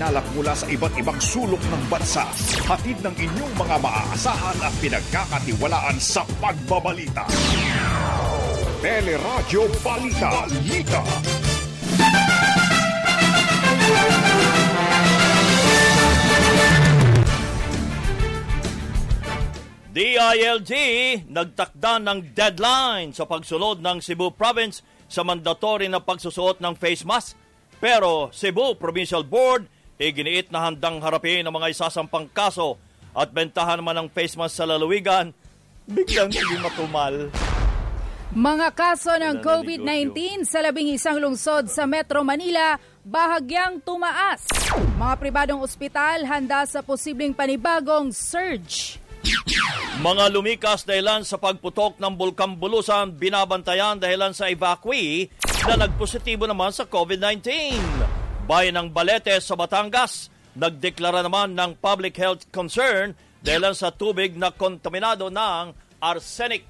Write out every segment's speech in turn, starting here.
isinalak mula sa iba't ibang sulok ng bansa. Hatid ng inyong mga maaasahan at pinagkakatiwalaan sa pagbabalita. Teleradyo Balita Balita. DILG nagtakda ng deadline sa pagsulod ng Cebu Province sa mandatory na pagsusuot ng face mask. Pero Cebu Provincial Board iginiit na handang harapin ang mga isasampang kaso at bentahan naman ng face mask sa lalawigan, biglang hindi matumal. Mga kaso ng COVID-19 sa labing isang lungsod sa Metro Manila bahagyang tumaas. Mga pribadong ospital handa sa posibleng panibagong surge. Mga lumikas dahilan sa pagputok ng Bulkang Bulusan, binabantayan dahilan sa evacuee na nagpositibo naman sa COVID-19. Bayan ng Balete sa Batangas, nagdeklara naman ng public health concern dahilan sa tubig na kontaminado ng arsenic.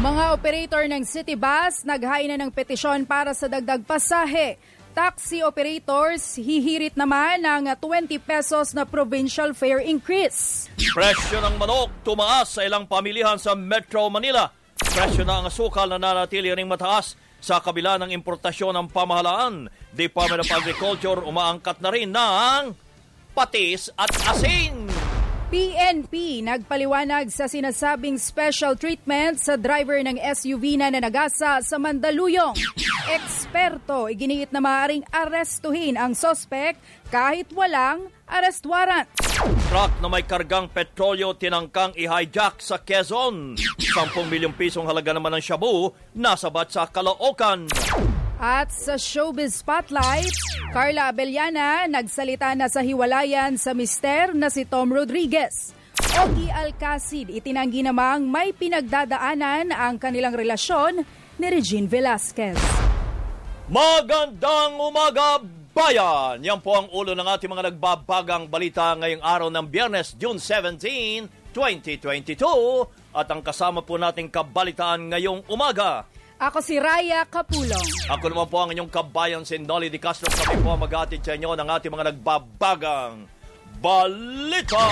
Mga operator ng city bus naghain na ng petisyon para sa dagdag pasahe. Taxi operators hihirit naman ng 20 pesos na provincial fare increase. Presyo ng manok tumaas sa ilang pamilihan sa Metro Manila. Presyo na ang asukal na nanatili ring mataas sa kabila ng importasyon ng pamahalaan. Department of Agriculture umaangkat na rin ng patis at asin. PNP nagpaliwanag sa sinasabing special treatment sa driver ng SUV na nanagasa sa Mandaluyong. Eksperto, iginiit na maaaring arestuhin ang sospek kahit walang arrest warrant. Truck na may kargang petrolyo tinangkang i-hijack sa Quezon. 10 milyong pisong halaga naman ng shabu nasabat sa Caloocan. At sa Showbiz Spotlight, Carla Abellana nagsalita na sa hiwalayan sa mister na si Tom Rodriguez. Ogie Alcacid itinanggi namang may pinagdadaanan ang kanilang relasyon ni Regine Velasquez. Magandang umaga, bayan! Yan po ang ulo ng ating mga nagbabagang balita ngayong araw ng Biyernes, June 17, 2022. At ang kasama po nating kabalitaan ngayong umaga. Ako si Raya Kapulong. Ako naman po ang inyong kabayan si Nolly Di Castro. Kami po ang mag-atid sa inyo ng ating mga nagbabagang balita.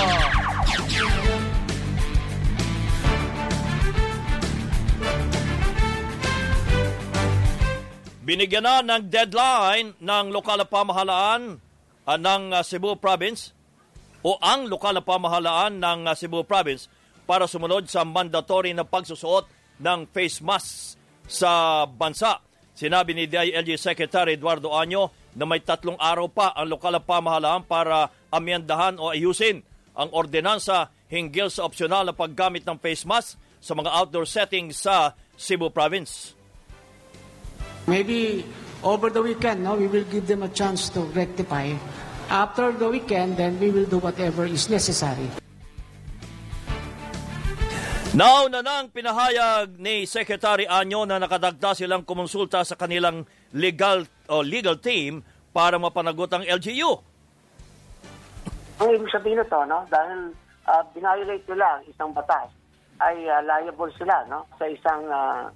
Binigyan na ng deadline ng lokal na pamahalaan uh, ng uh, Cebu Province o ang lokal na pamahalaan ng uh, Cebu Province para sumunod sa mandatory na pagsusuot ng face mask sa bansa. Sinabi ni DILG Secretary Eduardo Año na may tatlong araw pa ang lokal na pamahalaan para amyendahan o ayusin ang ordinansa hinggil sa opsyonal na paggamit ng face mask sa mga outdoor settings sa Cebu Province. Maybe over the weekend, no, we will give them a chance to rectify. After the weekend, then we will do whatever is necessary. Now na nang pinahayag ni Secretary Anyo na nakadagda silang kumonsulta sa kanilang legal o legal team para mapanagot ang LGU. Ang ibig sabihin nito, no, dahil uh, binayolate nila ang isang batas, ay uh, liable sila no, sa isang uh,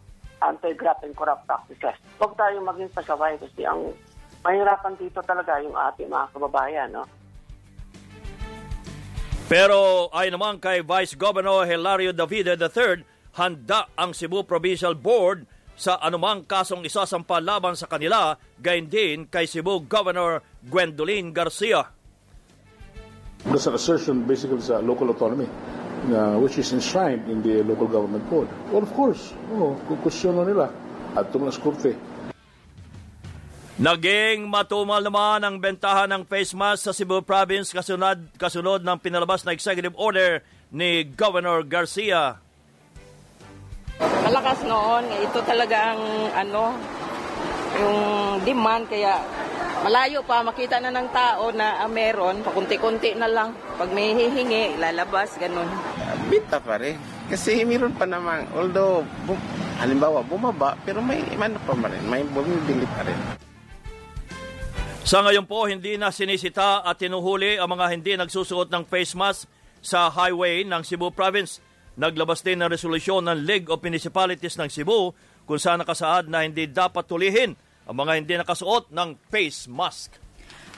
anti-graft and corrupt practices. Huwag tayo maging pasaway kasi ang mahirapan dito talaga yung ating mga kababayan. No? Pero ay naman kay Vice Governor Hilario Davide III, handa ang Cebu Provincial Board sa anumang kasong isasampa laban sa kanila, gayon din kay Cebu Governor Gwendolyn Garcia. There's an assertion basically sa local autonomy uh, which is enshrined in the local government code. Well, of course, oh, kukusyono nila at tumalas korte. Naging matumal naman ang bentahan ng face mask sa Cebu Province kasunod, kasunod ng pinalabas na executive order ni Governor Garcia. Malakas noon, ito talaga ang ano, yung demand kaya malayo pa makita na ng tao na ah, meron, pakunti-kunti na lang. Pag may hihingi, lalabas, ganun. Binta pa rin. Kasi meron pa naman, although, bum, halimbawa, bumaba, pero may ano pa rin, may bumibili pa rin. Sa ngayon po, hindi na sinisita at tinuhuli ang mga hindi nagsusuot ng face mask sa highway ng Cebu Province. Naglabas din ng resolusyon ng League of Municipalities ng Cebu kung saan nakasaad na hindi dapat tulihin ang mga hindi nakasuot ng face mask.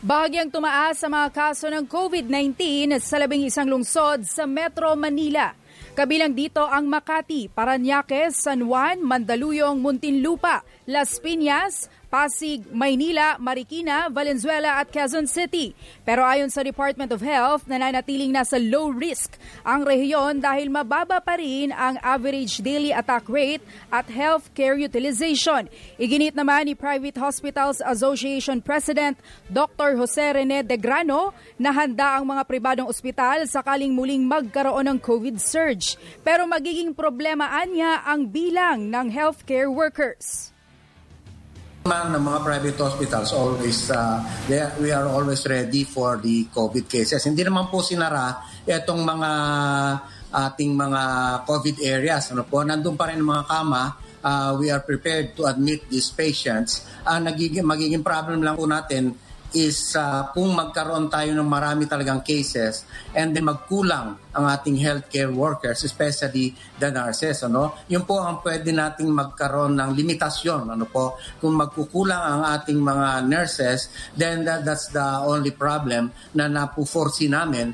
Bahagyang tumaas sa mga kaso ng COVID-19 sa labing isang lungsod sa Metro Manila. Kabilang dito ang Makati, Paranaque, San Juan, Mandaluyong, Muntinlupa, Las Piñas, Pasig, Maynila, Marikina, Valenzuela at Quezon City. Pero ayon sa Department of Health, nananatiling nasa low risk ang rehiyon dahil mababa pa rin ang average daily attack rate at healthcare utilization. Iginit naman ni Private Hospitals Association President Dr. Jose Rene De Grano na handa ang mga pribadong ospital sakaling muling magkaroon ng COVID surge. Pero magiging problema niya ang bilang ng healthcare workers ng mga private hospitals always uh, they, we are always ready for the COVID cases. Hindi naman po sinara itong mga ating mga COVID areas. Ano po, nandun pa rin ang mga kama. Uh, we are prepared to admit these patients. Uh, nagiging, magiging problem lang po natin is uh, kung magkaroon tayo ng marami talagang cases and then magkulang ang ating healthcare workers, especially the nurses. Ano? Yun po ang pwede nating magkaroon ng limitasyon. Ano po? Kung magkukulang ang ating mga nurses, then that, that's the only problem na napuforesee namin.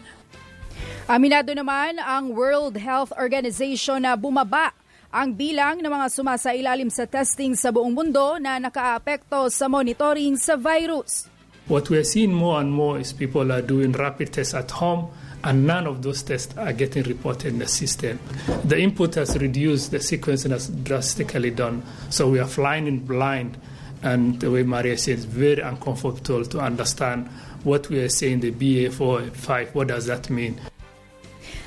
Aminado naman ang World Health Organization na bumaba ang bilang ng mga sumasailalim sa testing sa buong mundo na nakaapekto sa monitoring sa virus. What we're seeing more and more is people are doing rapid tests at home, and none of those tests are getting reported in the system. The input has reduced, the sequencing has drastically done, so we are flying in blind. And the way Maria said, it's very uncomfortable to understand what we are saying, the BA4, 5, what does that mean?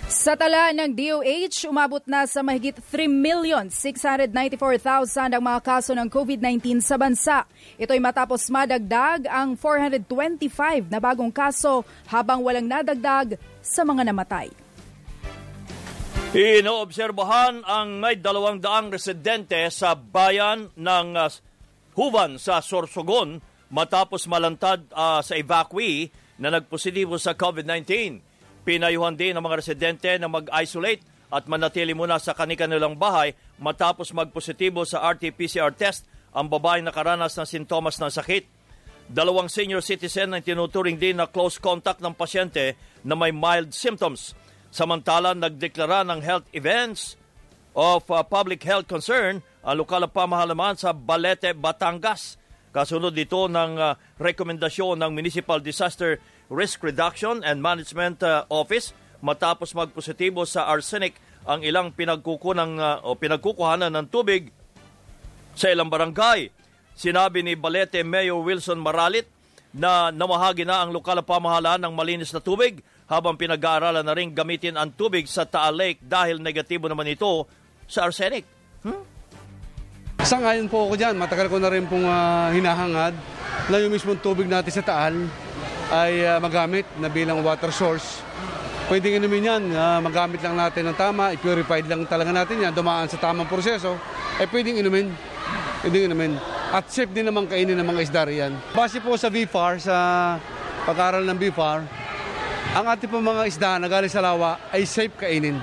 Sa tala ng DOH, umabot na sa mahigit 3,694,000 ang mga kaso ng COVID-19 sa bansa. Ito ay matapos madagdag ang 425 na bagong kaso habang walang nadagdag sa mga namatay. Inoobserbahan ang may dalawang daang residente sa bayan ng uh, Huban sa Sorsogon matapos malantad uh, sa evacuee na nagpositibo sa COVID-19. Pinayuhan din ng mga residente na mag-isolate at manatili muna sa kanilang bahay matapos magpositibo sa RT-PCR test ang babae nakaranas ng sintomas ng sakit. Dalawang senior citizen ang tinuturing din na close contact ng pasyente na may mild symptoms. Samantala, nagdeklara ng health events of uh, public health concern ang lokal na pamahalaman sa Balete, Batangas. Kasunod dito ng uh, rekomendasyon ng Municipal Disaster Risk Reduction and Management uh, Office matapos magpositibo sa arsenic ang ilang pinagkukunang uh, o pinagkukuhanan ng tubig sa ilang barangay. Sinabi ni Balete Mayor Wilson Maralit na namahagi na ang lokal na pamahalaan ng malinis na tubig habang pinag-aaralan na rin gamitin ang tubig sa Taal Lake dahil negatibo naman ito sa arsenic. Hmm? Sangayon po ako dyan. Matagal ko na rin pong uh, hinahangad na yung mismong tubig natin sa Taal ay uh, magamit na bilang water source. Pwedeng inumin yan, uh, magamit lang natin ng tama, i-purified lang talaga natin yan, dumaan sa tamang proseso, ay pwedeng inumin. Pwedeng inumin. At safe din naman kainin ng mga isda riyan. Base po sa VFAR, sa pag-aaral ng VFAR, ang ating po mga isda na galing sa lawa ay safe kainin.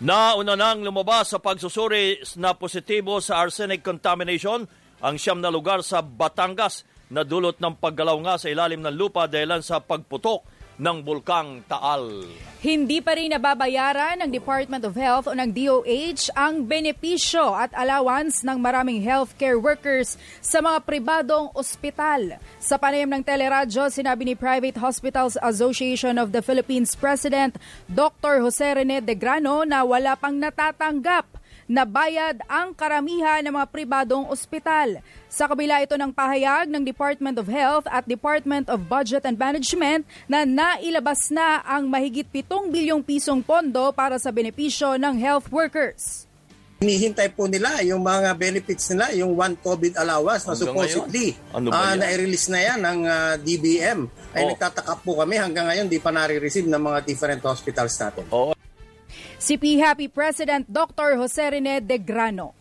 Nauna nang lumabas sa pagsusuri na positibo sa arsenic contamination ang siyam na lugar sa Batangas na dulot ng paggalaw nga sa ilalim ng lupa dahil sa pagputok ng bulkang Taal. Hindi pa rin nababayaran ng Department of Health o ng DOH ang benepisyo at allowance ng maraming healthcare workers sa mga pribadong ospital. Sa panayam ng teleradyo, sinabi ni Private Hospitals Association of the Philippines President Dr. Jose Rene De Grano na wala pang natatanggap na bayad ang karamihan ng mga pribadong ospital. Sa kabila ito ng pahayag ng Department of Health at Department of Budget and Management na nailabas na ang mahigit 7 bilyong pisong pondo para sa benepisyo ng health workers. Hinihintay po nila yung mga benefits nila, yung one COVID allowance na supposedly ano uh, na-release na yan ng uh, ah, DBM. Ay oh. nagtataka po kami hanggang ngayon di pa nare-receive ng mga different hospitals natin. Oh si PHAPI President Dr. Jose Rene De Grano.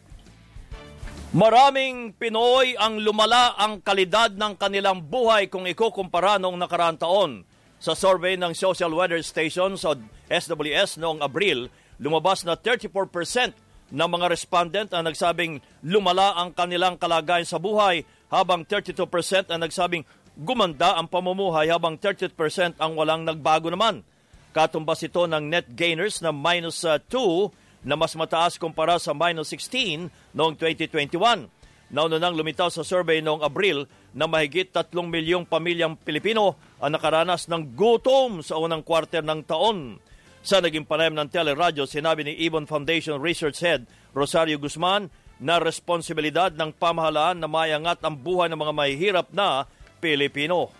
Maraming Pinoy ang lumala ang kalidad ng kanilang buhay kung ikukumpara noong nakaraang taon. Sa survey ng Social Weather Station sa SWS noong Abril, lumabas na 34% ng mga respondent ang nagsabing lumala ang kanilang kalagayan sa buhay habang 32% ang nagsabing gumanda ang pamumuhay habang 30% ang walang nagbago naman. Katumbas ito ng net gainers na minus uh, 2 na mas mataas kumpara sa minus 16 noong 2021. Nauna nang lumitaw sa survey noong Abril na mahigit 3 milyong pamilyang Pilipino ang nakaranas ng gutom sa unang kwarter ng taon. Sa naging panayam ng teleradyo, sinabi ni Ibon Foundation Research Head Rosario Guzman na responsibilidad ng pamahalaan na mayangat ang buhay ng mga mahihirap na Pilipino.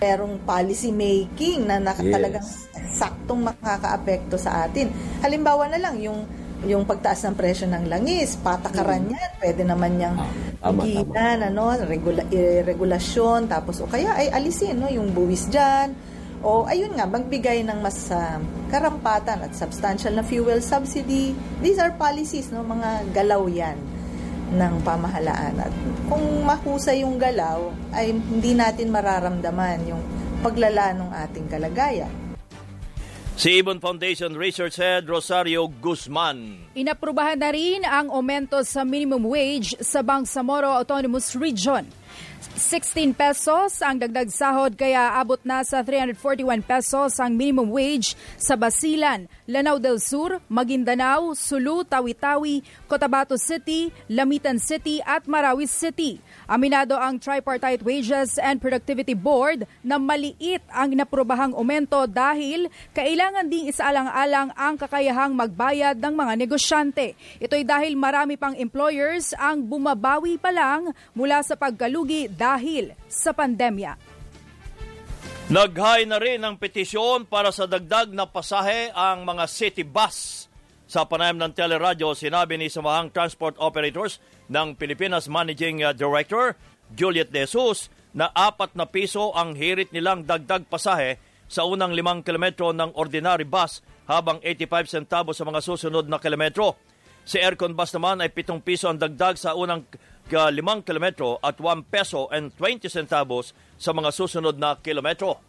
Merong policy making na nakatalagang yes. saktong makakaapekto sa atin. Halimbawa na lang yung yung pagtaas ng presyo ng langis, patakaran mm. yan, pwede naman niyang higilan, ano, regula, eh, regulasyon, tapos o kaya ay alisin no, yung buwis dyan, o ayun nga, magbigay ng mas uh, karampatan at substantial na fuel subsidy. These are policies, no, mga galaw yan ng pamahalaan. At kung mahusay yung galaw, ay hindi natin mararamdaman yung paglala ng ating kalagayan. Si Ibon Foundation Research Head Rosario Guzman. Inaprubahan na rin ang aumento sa minimum wage sa Bangsamoro Autonomous Region. 16 pesos ang dagdag sahod kaya abot na sa 341 pesos ang minimum wage sa Basilan, Lanao del Sur, Maguindanao, Sulu, Tawi-Tawi, Cotabato City, Lamitan City at Marawi City. Aminado ang Tripartite Wages and Productivity Board na maliit ang naprobahang aumento dahil kailangan ding isaalang-alang ang kakayahang magbayad ng mga negosyante. Ito'y dahil marami pang employers ang bumabawi pa lang mula sa pagkalugi dahil sa pandemya. Naghay na rin ng petisyon para sa dagdag na pasahe ang mga city bus. Sa panayam ng teleradyo, sinabi ni Samahang Transport Operators ng Pilipinas Managing uh, Director Juliet De Jesus na apat na piso ang hirit nilang dagdag pasahe sa unang limang kilometro ng ordinary bus habang 85 centavos sa mga susunod na kilometro. Si Aircon bus naman ay 7 piso ang dagdag sa unang kilometro at 1 peso and 20 centavos sa mga susunod na kilometro.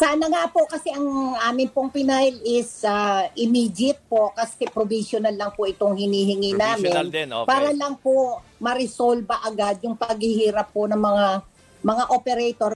Sana nga po kasi ang amin pong pinail is uh, immediate po kasi provisional lang po itong hinihingi namin. Din, okay. Para lang po ma-resolve agad yung paghihirap po ng mga mga operator.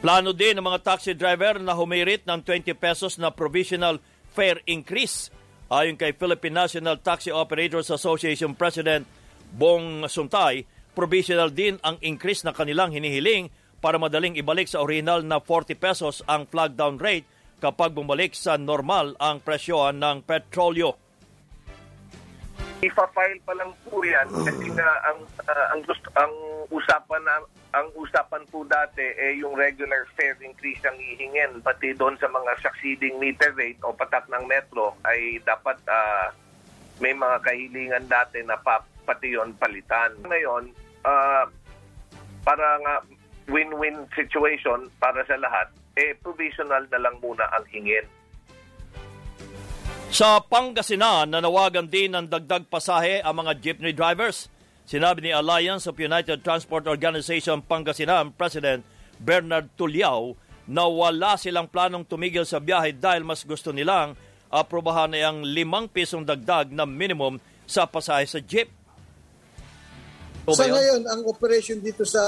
Plano din ng mga taxi driver na humirit ng 20 pesos na provisional fare increase. Ayon kay Philippine National Taxi Operators Association President Bong Suntay, provisional din ang increase na kanilang hinihiling para madaling ibalik sa original na 40 pesos ang flag down rate kapag bumalik sa normal ang presyohan ng petrolyo. Ipa-file pa lang po yan kasi nga ang uh, ang gusto ang usapan na ang usapan po dati eh yung regular fare increase ang hihingin pati doon sa mga succeeding meter rate o patak ng metro ay dapat uh, may mga kahilingan dati na pa, pati yon palitan. Ngayon, uh, para nga win-win situation para sa lahat, eh provisional na lang muna ang hingin. Sa Pangasinan, nanawagan din ng dagdag pasahe ang mga jeepney drivers. Sinabi ni Alliance of United Transport Organization Pangasinan President Bernard Tuliao na wala silang planong tumigil sa biyahe dahil mas gusto nilang aprobahan ay ang limang pisong dagdag na minimum sa pasahe sa jeep. O sa ngayon, ang operation dito sa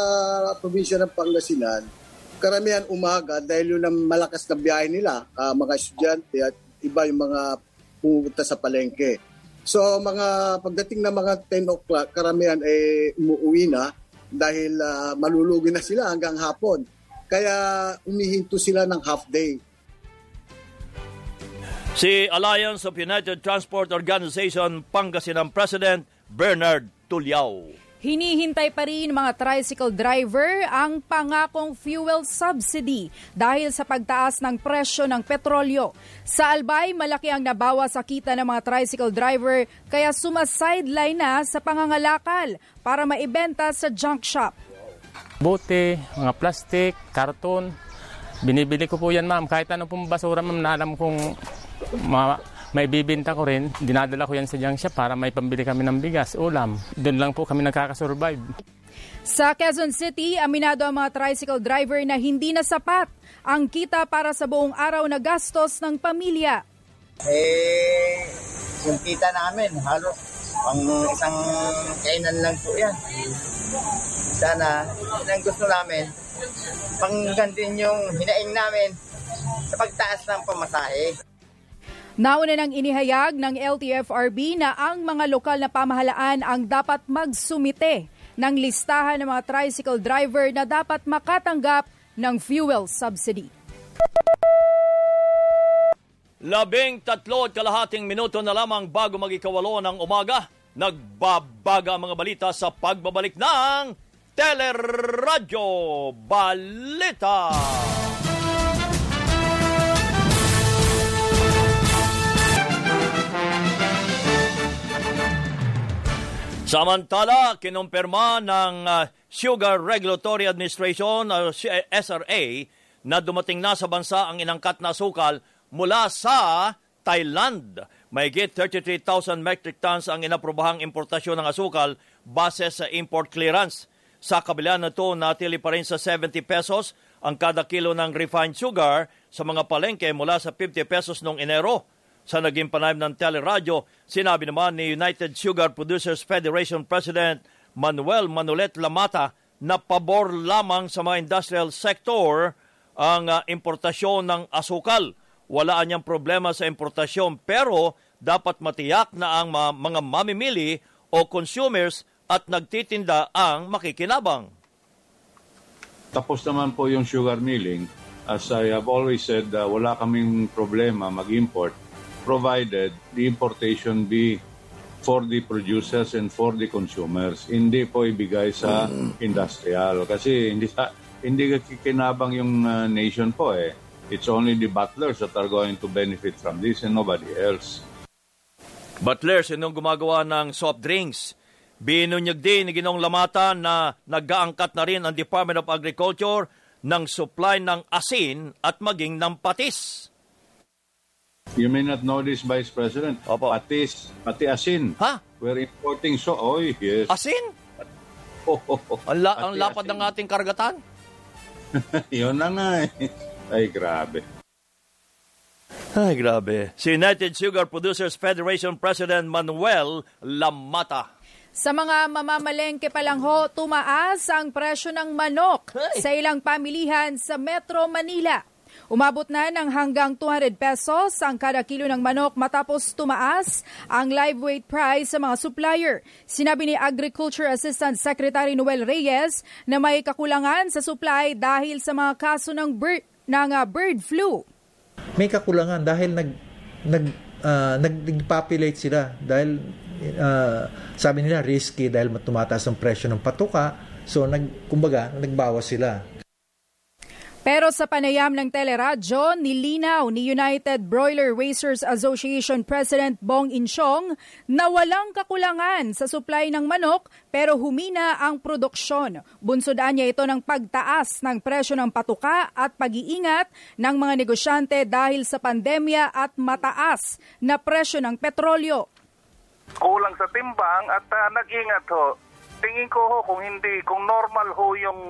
probinsya ng Pangasinan, karamihan umaga dahil yun ang malakas na biyahe nila, uh, mga estudyante at iba yung mga pumunta sa palengke. So mga pagdating na mga 10 o'clock, karamihan ay eh, umuwi na dahil uh, malulugi na sila hanggang hapon. Kaya umihinto sila ng half day. Si Alliance of United Transport Organization Pangasinan President Bernard Tulyao. Hinihintay pa rin mga tricycle driver ang pangakong fuel subsidy dahil sa pagtaas ng presyo ng petrolyo. Sa Albay, malaki ang nabawa sa kita ng mga tricycle driver kaya sumasideline na sa pangangalakal para maibenta sa junk shop. Bote, mga plastic, karton, binibili ko po yan ma'am. Kahit ano pong basura ma'am na alam kong ma- may bibinta ko rin. Dinadala ko yan sa shop para may pambili kami ng bigas, ulam. Doon lang po kami nakakasurvive. Sa Quezon City, aminado ang mga tricycle driver na hindi na sapat ang kita para sa buong araw na gastos ng pamilya. Eh, yung kita namin halos Pang isang kainan lang po yan. Sana, ang gusto namin. Panggantin yung hinaing namin sa pagtaas ng pamasahe. Nauna nang inihayag ng LTFRB na ang mga lokal na pamahalaan ang dapat magsumite ng listahan ng mga tricycle driver na dapat makatanggap ng fuel subsidy. Labing tatlo at kalahating minuto na lamang bago magikawalo ng umaga, nagbabaga ang mga balita sa pagbabalik ng Teleradyo Balita. Samantala, kinumpirma ng uh, Sugar Regulatory Administration, uh, SRA, na dumating na sa bansa ang inangkat na sukal mula sa Thailand. Mayigit 33,000 metric tons ang inaprobahang importasyon ng asukal base sa import clearance. Sa kabila na ito, natili pa rin sa 70 pesos ang kada kilo ng refined sugar sa mga palengke mula sa 50 pesos noong Enero. Sa naging panayam ng teleradyo, sinabi naman ni United Sugar Producers Federation President Manuel Manulet Lamata na pabor lamang sa mga industrial sector ang uh, importasyon ng asukal. Wala niyang problema sa importasyon pero dapat matiyak na ang mga mamimili o consumers at nagtitinda ang makikinabang. Tapos naman po yung sugar milling. As I have always said, uh, wala kaming problema mag-import provided the importation be for the producers and for the consumers. Hindi po ibigay sa mm. industrial kasi hindi hindi kikinabang yung uh, nation po eh. It's only the butlers that are going to benefit from this and nobody else. Butlers, sinong gumagawa ng soft drinks? Binunyag din ni Ginong Lamata na nag-aangkat na rin ang Department of Agriculture ng supply ng asin at maging ng patis. You may not know this, Vice President. Opo. Patis, pati asin. Ha? We're importing so, oy, yes. Asin? Oh, oh, oh. Ang, la- ang lapad ng ating karagatan? Yun na nga eh. Ay, grabe. Ay, grabe. Si United Sugar Producers Federation President Manuel Lamata. Sa mga mamamalengke pa lang ho, tumaas ang presyo ng manok hey. sa ilang pamilihan sa Metro Manila. Umabot na ng hanggang 200 pesos ang kada kilo ng manok matapos tumaas ang live weight price sa mga supplier. Sinabi ni Agriculture Assistant Secretary Noel Reyes na may kakulangan sa supply dahil sa mga kaso ng bird, ng uh, bird flu. May kakulangan dahil nag nag uh, nag-populate sila dahil uh, sabi nila risky dahil tumataas ang presyo ng patuka. So nag kumbaga nagbawas sila. Pero sa panayam ng teleradyo, nilinaw ni United Broiler Racers Association President Bong Inchong na walang kakulangan sa supply ng manok pero humina ang produksyon. Bunsodaan niya ito ng pagtaas ng presyo ng patuka at pag-iingat ng mga negosyante dahil sa pandemya at mataas na presyo ng petrolyo. Kulang sa timbang at uh, nag-ingat ho. Tingin ko ho kung hindi, kung normal ho yung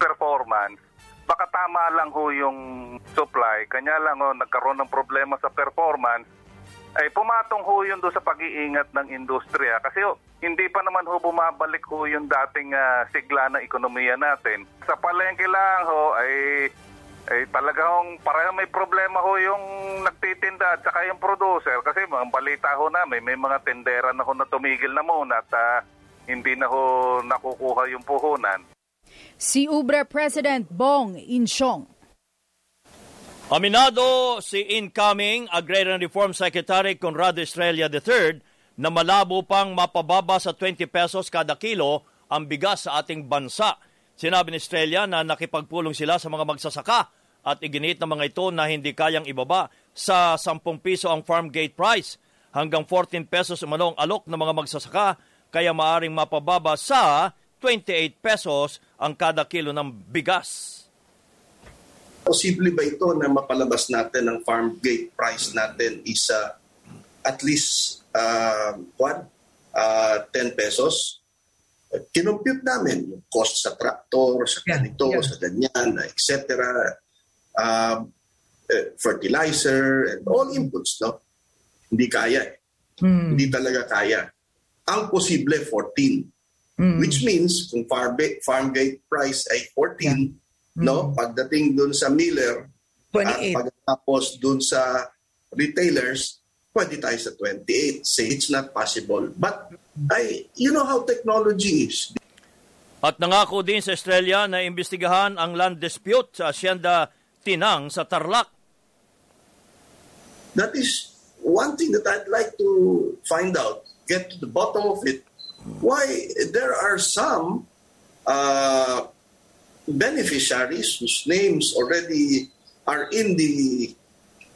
performance, baka tama lang ho yung supply. Kanya lang ho, nagkaroon ng problema sa performance. Ay pumatong ho yun doon sa pag-iingat ng industriya. Kasi ho, hindi pa naman ho bumabalik ho yung dating uh, sigla ng ekonomiya natin. Sa palengke lang ho, ay ay talagang pareho may problema ho yung nagtitinda at saka yung producer kasi mga balita ho namin may mga tendera na ho na tumigil na muna at uh, hindi na ho nakukuha yung puhunan si Ubre President Bong Inchong. Aminado si incoming Agrarian Reform Secretary Conrado Estrella III na malabo pang mapababa sa 20 pesos kada kilo ang bigas sa ating bansa. Sinabi ni Estrella na nakipagpulong sila sa mga magsasaka at iginit ng mga ito na hindi kayang ibaba sa 10 piso ang farm gate price hanggang 14 pesos umano ang alok ng mga magsasaka kaya maaring mapababa sa 28 pesos ang kada kilo ng bigas. Posible ba ito na mapalabas natin ang farm gate price natin is uh, at least uh, what, uh, 10 pesos? Kinumpute namin yung cost sa traktor, sa ganito, yeah, yeah. sa ganyan, etc. Uh, fertilizer and all inputs, no? Hindi kaya eh. Hmm. Hindi talaga kaya. ang posible 14. Mm. Which means kung farm, farm gate price ay 14, yeah. no, mm. pagdating dun sa miller 28. at pagkatapos dun sa retailers, pwede tayo sa 28. Say it's not possible. But I, you know how technology is. At nangako din sa Australia na imbestigahan ang land dispute sa Hacienda Tinang sa Tarlac. That is one thing that I'd like to find out, get to the bottom of it. Why there are some uh, beneficiaries whose names already are in the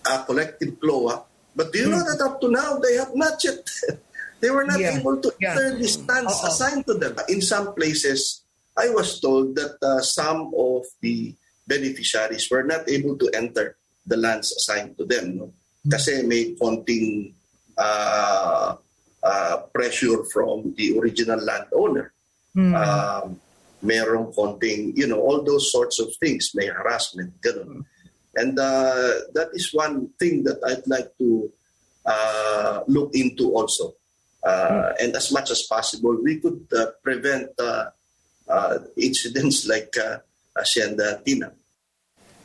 uh, collective CLOA, but do you know hmm. that up to now they have not yet They were not yeah. able to yeah. enter the stands Uh-oh. assigned to them. In some places, I was told that uh, some of the beneficiaries were not able to enter the lands assigned to them. No? Kasi may konting uh, uh, pressure from the original landowner. Mm. Um, merong konting, you know, all those sorts of things. May harassment, ganun. And uh, that is one thing that I'd like to uh, look into also. Uh, and as much as possible, we could uh, prevent uh, uh, incidents like uh, Hacienda Tina.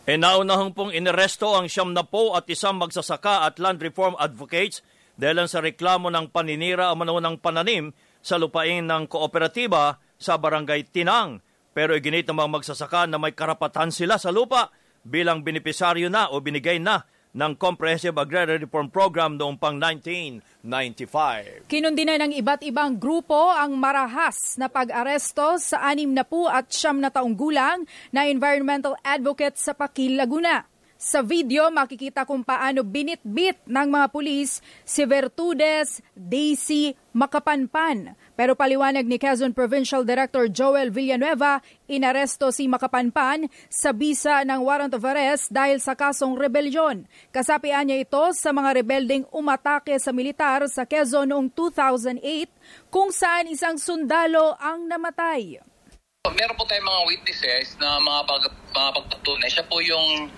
E naunahang pong inaresto ang siyam na po at isang magsasaka at land reform advocates dahil sa reklamo ng paninira o ng pananim sa lupain ng kooperatiba sa barangay Tinang. Pero iginit ng mga magsasaka na may karapatan sila sa lupa bilang benepisaryo na o binigay na ng Comprehensive Agrarian Reform Program noong pang 1995. Kinundina ng iba't ibang grupo ang marahas na pag-aresto sa anim na po at siyam na taong gulang na environmental advocate sa Pakil, Laguna. Sa video, makikita kung paano binitbit ng mga pulis si Vertudes Daisy Makapanpan. Pero paliwanag ni Quezon Provincial Director Joel Villanueva, inaresto si Makapanpan sa bisa ng warrant of arrest dahil sa kasong rebelyon. Kasapian niya ito sa mga rebelding umatake sa militar sa Quezon noong 2008 kung saan isang sundalo ang namatay. Meron po tayong mga witnesses na mga, pag, mga pagpatunay. Siya po yung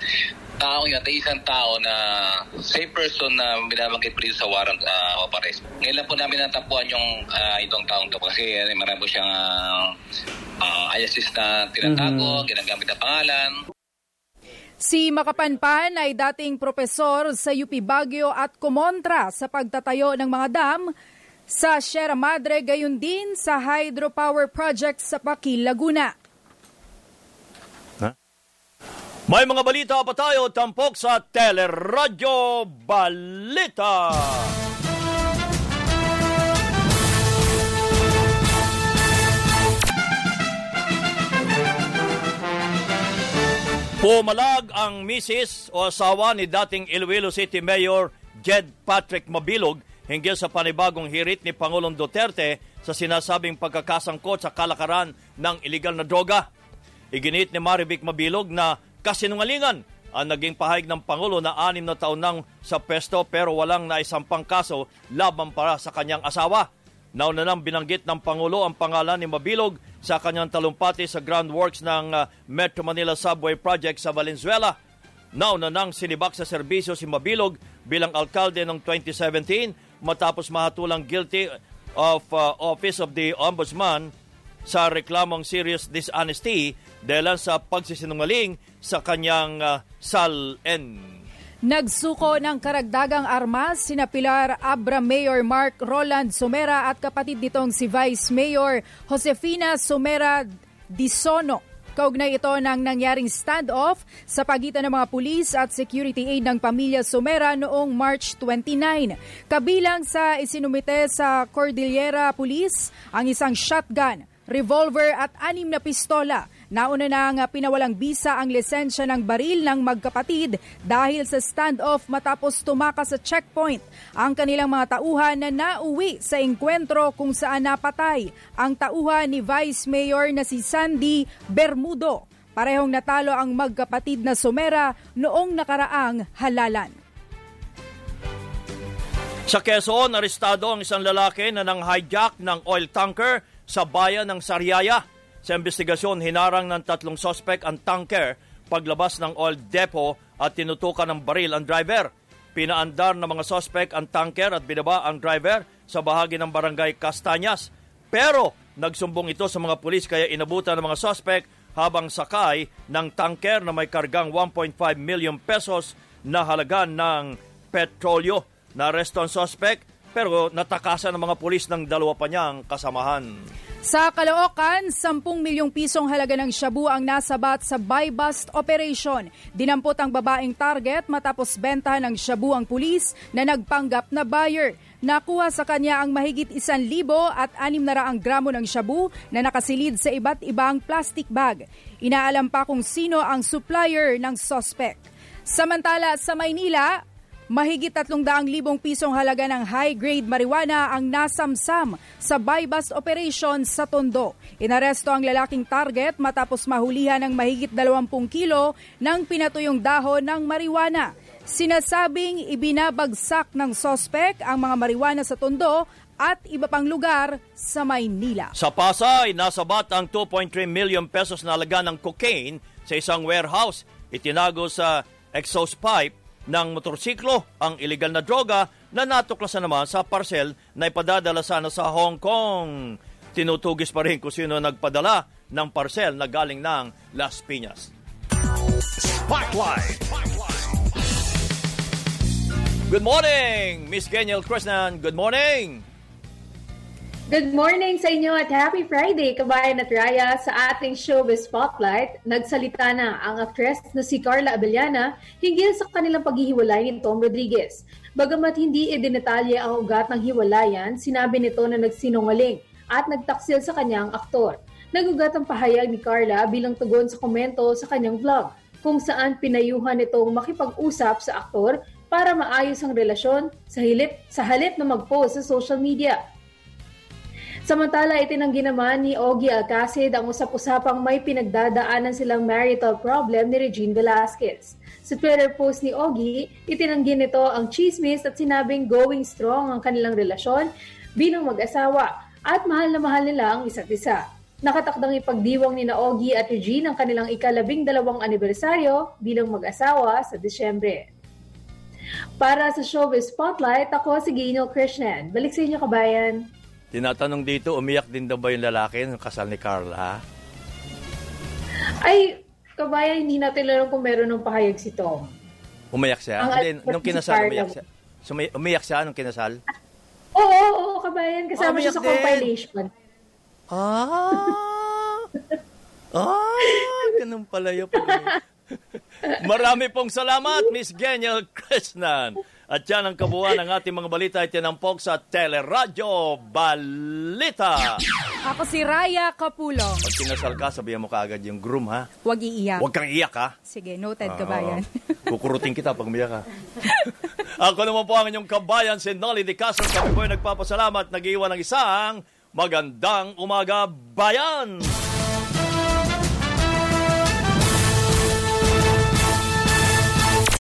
tao yun, at isang tao na same person na binabanggit po dito sa warrant uh, of arrest. Ngayon lang po namin natapuan yung uh, itong taong to kasi uh, marami po siyang uh, uh, aliases na tinatago, mm-hmm. ginagamit na pangalan. Si Makapanpan ay dating propesor sa UP Baguio at kumontra sa pagtatayo ng mga dam sa Sierra Madre gayon din sa hydropower project sa Pakil, Laguna. May mga balita pa tayo tampok sa Teleradyo Balita. Pumalag ang misis o asawa ni dating Iloilo City Mayor Jed Patrick Mabilog hinggil sa panibagong hirit ni Pangulong Duterte sa sinasabing pagkakasangkot sa kalakaran ng iligal na droga. Iginit ni Marivic Mabilog na kasinungalingan ang naging pahayag ng Pangulo na anim na taon nang sa pesto pero walang naisampang kaso laban para sa kanyang asawa. Nauna nang binanggit ng Pangulo ang pangalan ni Mabilog sa kanyang talumpati sa groundworks ng uh, Metro Manila Subway Project sa Valenzuela. Nauna nang sinibak sa serbisyo si Mabilog bilang alkalde noong 2017 matapos mahatulang guilty of uh, Office of the Ombudsman sa reklamong serious dishonesty dahil sa pagsisinungaling sa kanyang uh, SAL-N. Nagsuko ng karagdagang armas sina Pilar Abra Mayor Mark Roland Somera at kapatid nitong si Vice Mayor Josefina Somera Disono Kaugnay ito ng nangyaring standoff sa pagitan ng mga pulis at security aid ng pamilya Somera noong March 29. Kabilang sa isinumite sa Cordillera Police ang isang shotgun, revolver at anim na pistola Nauna nang pinawalang bisa ang lisensya ng baril ng magkapatid dahil sa standoff matapos tumakas sa checkpoint ang kanilang mga tauhan na nauwi sa engkwentro kung saan napatay ang tauhan ni Vice Mayor na si Sandy Bermudo. Parehong natalo ang magkapatid na Somera noong nakaraang halalan. Sa Quezon, arestado ang isang lalaki na nang hijack ng oil tanker sa bayan ng Sariaya. Sa investigasyon, hinarang ng tatlong sospek ang tanker paglabas ng oil depot at tinutukan ng baril ang driver. Pinaandar ng mga sospek ang tanker at binaba ang driver sa bahagi ng barangay Castañas. Pero nagsumbong ito sa mga pulis kaya inabutan ng mga suspect habang sakay ng tanker na may kargang 1.5 million pesos na halaga ng petrolyo. Naresto ang suspect pero natakasan ng mga pulis ng dalawa pa niyang kasamahan. Sa Caloocan, 10 milyong pisong halaga ng shabu ang nasabat sa buy-bust operation. Dinampot ang babaeng target matapos bentahan ng shabu ang pulis na nagpanggap na buyer. Nakuha sa kanya ang mahigit 1,000 at 600 gramo ng shabu na nakasilid sa iba't ibang plastic bag. Inaalam pa kung sino ang supplier ng suspect. Samantala sa Maynila, Mahigit 300,000 pisong halaga ng high-grade marijuana ang nasamsam sa buy-bust operation sa Tondo. Inaresto ang lalaking target matapos mahulihan ng mahigit 20 kilo ng pinatuyong dahon ng marijuana. Sinasabing ibinabagsak ng sospek ang mga marijuana sa Tondo at iba pang lugar sa Maynila. Sa Pasay, nasabat ang 2.3 million pesos na halaga ng cocaine sa isang warehouse. Itinago sa exhaust pipe ng motorsiklo ang ilegal na droga na natuklasan naman sa parcel na ipadadala sana sa Hong Kong. Tinutugis pa rin kung sino nagpadala ng parcel na galing ng Las Piñas. Spotlight! Good morning, Miss Geniel Krishnan. Good morning! Good morning sa inyo at happy Friday, kabayan at Raya. Sa ating showbiz spotlight, nagsalita na ang actress na si Carla Abellana hinggil sa kanilang paghihiwalay ni Tom Rodriguez. Bagamat hindi idinetalye ang ugat ng hiwalayan, sinabi nito na nagsinungaling at nagtaksil sa kanyang aktor. Nagugat ang pahayag ni Carla bilang tugon sa komento sa kanyang vlog, kung saan pinayuhan nitong makipag-usap sa aktor para maayos ang relasyon sa halip, sa halip na mag-post sa social media. Samantala, itinanggi naman ni Ogie Alcacid ang usap-usapang may pinagdadaanan silang marital problem ni Regine Velasquez. Sa Twitter post ni Ogie, itinanggi nito ang chismis at sinabing going strong ang kanilang relasyon bilang mag-asawa at mahal na mahal nila ang isa't isa. Nakatakdang ipagdiwang ni Naogi at Regine ang kanilang ikalabing dalawang anibersaryo bilang mag-asawa sa Disyembre. Para sa Showbiz Spotlight, ako si Gino Krishnan. Balik sa inyo, kabayan. Tinatanong dito, umiyak din daw ba yung lalaki ng kasal ni Carla? Ay, kabaya, hindi natin alam kung meron ng pahayag si Tom. Umiyak siya? Ang Hindi, nung kinasal, si umiyak siya. So, may- umiyak siya nung kinasal? Oo, oo, oo, kabayan. Kasama Ah, siya sa din. compilation. Ah! Ah, ganun pala yun. Marami pong salamat, Miss Geniel Krishnan. At yan ang kabuuan ng ating mga balita ay tinampok sa Teleradyo Balita. Ako si Raya Kapulong. Pag kinasal ka, sabihan mo kaagad yung groom, ha? Huwag iiyak. Huwag kang iyak, ha? Sige, noted Oo. kabayan. Kukurutin kita pag umiyak ka. Ako naman po ang inyong kabayan, si Nolly De Castro. Kami po ay nagpapasalamat, nag-iwan ng isang magandang umaga, bayan!